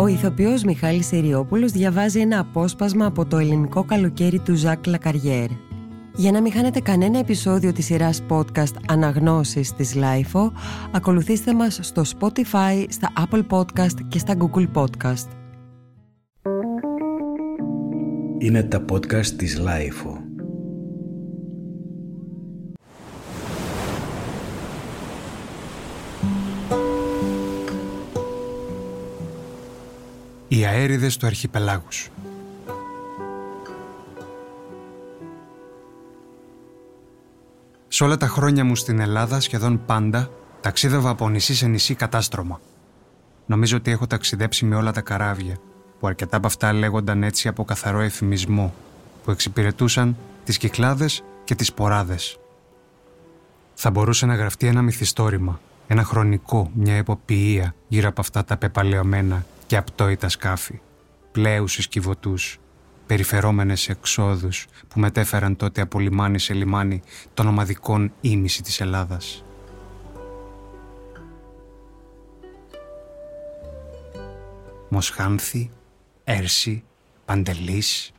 Ο ηθοποιός Μιχάλης Σεριόπουλος διαβάζει ένα απόσπασμα από το ελληνικό καλοκαίρι του Ζακ Λακαριέρ. Για να μην χάνετε κανένα επεισόδιο της σειράς podcast Αναγνώσεις της LIFO, ακολουθήστε μας στο Spotify, στα Apple Podcast και στα Google Podcast. Είναι τα podcast της LIFO. Οι αέριδες του αρχιπελάγους Σε όλα τα χρόνια μου στην Ελλάδα σχεδόν πάντα ταξίδευα από νησί σε νησί κατάστρωμα. Νομίζω ότι έχω ταξιδέψει με όλα τα καράβια, που αρκετά από αυτά λέγονταν έτσι από καθαρό εφημισμό, που εξυπηρετούσαν τις κυκλάδες και τις ποράδες. Θα μπορούσε να γραφτεί ένα μυθιστόρημα, ένα χρονικό, μια εποποιία γύρω από αυτά τα πεπαλαιωμένα και απτόητα σκάφη, πλέους κυβωτούς, περιφερόμενες εξόδους που μετέφεραν τότε από λιμάνι σε λιμάνι των ομαδικών ήμιση της Ελλάδας. Μοσχάνθη, Έρση, Παντελής,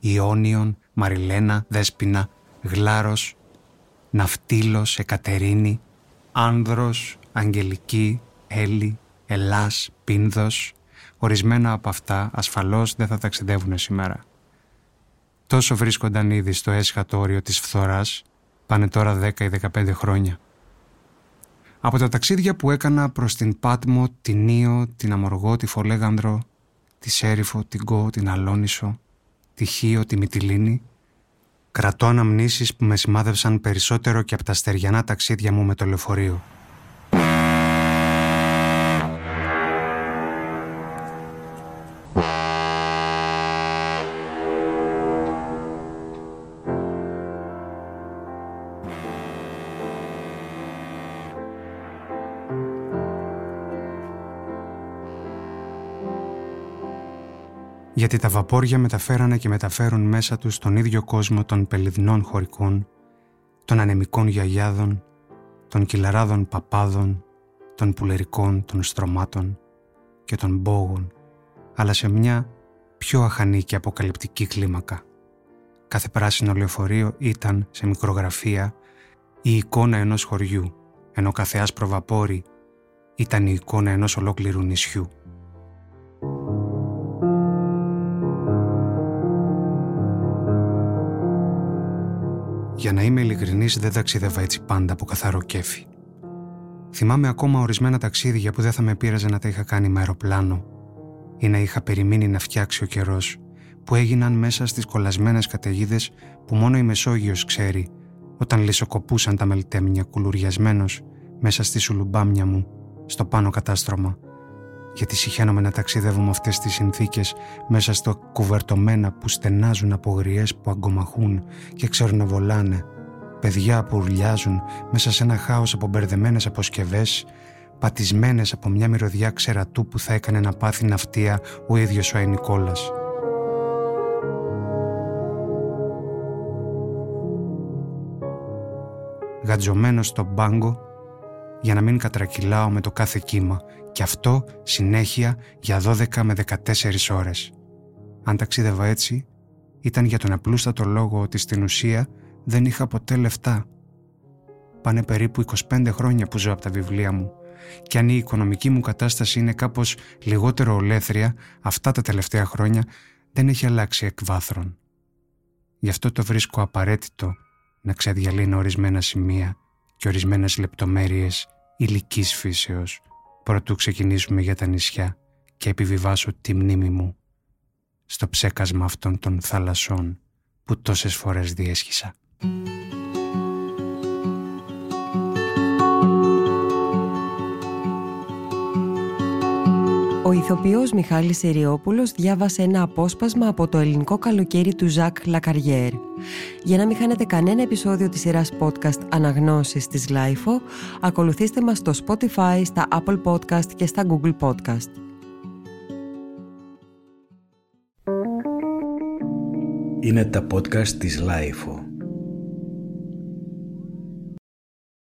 Ιόνιον, Μαριλένα, Δέσποινα, Γλάρος, Ναυτίλος, Εκατερίνη, Άνδρος, Αγγελική, Έλλη, Ελλάς, Πίνδος, ορισμένα από αυτά ασφαλώς δεν θα ταξιδεύουν σήμερα. Τόσο βρίσκονταν ήδη στο έσχατο όριο της φθοράς, πάνε τώρα 10 ή 15 χρόνια. Από τα ταξίδια που έκανα προς την Πάτμο, την Νίο, την Αμοργό, τη Φολέγανδρο, τη Σέριφο, την Κο, την Αλόνισο, τη Χίο, τη Μυτιλίνη, κρατώ αναμνήσεις που με σημάδευσαν περισσότερο και από τα στεριανά ταξίδια μου με το λεωφορείο. Γιατί τα βαπόρια μεταφέρανε και μεταφέρουν μέσα τους τον ίδιο κόσμο των πελιδνών χωρικών, των ανεμικών γιαγιάδων, των κυλαράδων παπάδων, των πουλερικών των στρωμάτων και των μπόγων, αλλά σε μια πιο αχανή και αποκαλυπτική κλίμακα. Κάθε πράσινο λεωφορείο ήταν σε μικρογραφία η εικόνα ενός χωριού, ενώ κάθε άσπρο βαπόρι ήταν η εικόνα ενός ολόκληρου νησιού. Για να είμαι ειλικρινής, δεν ταξίδευα έτσι πάντα από καθαρό κέφι. Θυμάμαι ακόμα ορισμένα ταξίδια που δεν θα με πείραζε να τα είχα κάνει με αεροπλάνο ή να είχα περιμένει να φτιάξει ο καιρός, που έγιναν μέσα στις κολλασμένες καταιγίδες που μόνο η Μεσόγειος ξέρει, όταν λισοκοπούσαν τα μελτέμνια κουλουριασμένος μέσα στη σουλουμπάμια μου, στο πάνω κατάστρωμα, γιατί συχαίνομαι να ταξιδεύω με αυτές τις συνθήκες μέσα στο κουβερτωμένα που στενάζουν από γριές που αγκομαχούν και ξέρουν να βολάνε, παιδιά που ουρλιάζουν μέσα σε ένα χάος από μπερδεμένες αποσκευές, πατισμένες από μια μυρωδιά ξερατού που θα έκανε να πάθει ναυτία ο ίδιος ο Αϊνικόλας. Γατζωμένος στον πάγκο για να μην κατρακυλάω με το κάθε κύμα και αυτό συνέχεια για 12 με 14 ώρες. Αν ταξίδευα έτσι, ήταν για τον απλούστατο λόγο ότι στην ουσία δεν είχα ποτέ λεφτά. Πάνε περίπου 25 χρόνια που ζω από τα βιβλία μου και αν η οικονομική μου κατάσταση είναι κάπως λιγότερο ολέθρια αυτά τα τελευταία χρόνια δεν έχει αλλάξει εκ βάθρων. Γι' αυτό το βρίσκω απαραίτητο να ξεδιαλύνω ορισμένα σημεία και ορισμένες λεπτομέρειες ηλικής φύσεως προτού ξεκινήσουμε για τα νησιά και επιβιβάσω τη μνήμη μου στο ψέκασμα αυτών των θαλασσών που τόσες φορές διέσχισα. Ο ηθοποιός Μιχάλης Εριόπουλος διάβασε ένα απόσπασμα από το ελληνικό καλοκαίρι του Ζακ Λακαριέρ. Για να μην χάνετε κανένα επεισόδιο της σειράς podcast Αναγνώσεις της LIFO, ακολουθήστε μας στο Spotify, στα Apple Podcast και στα Google Podcast. Είναι τα podcast της LIFO.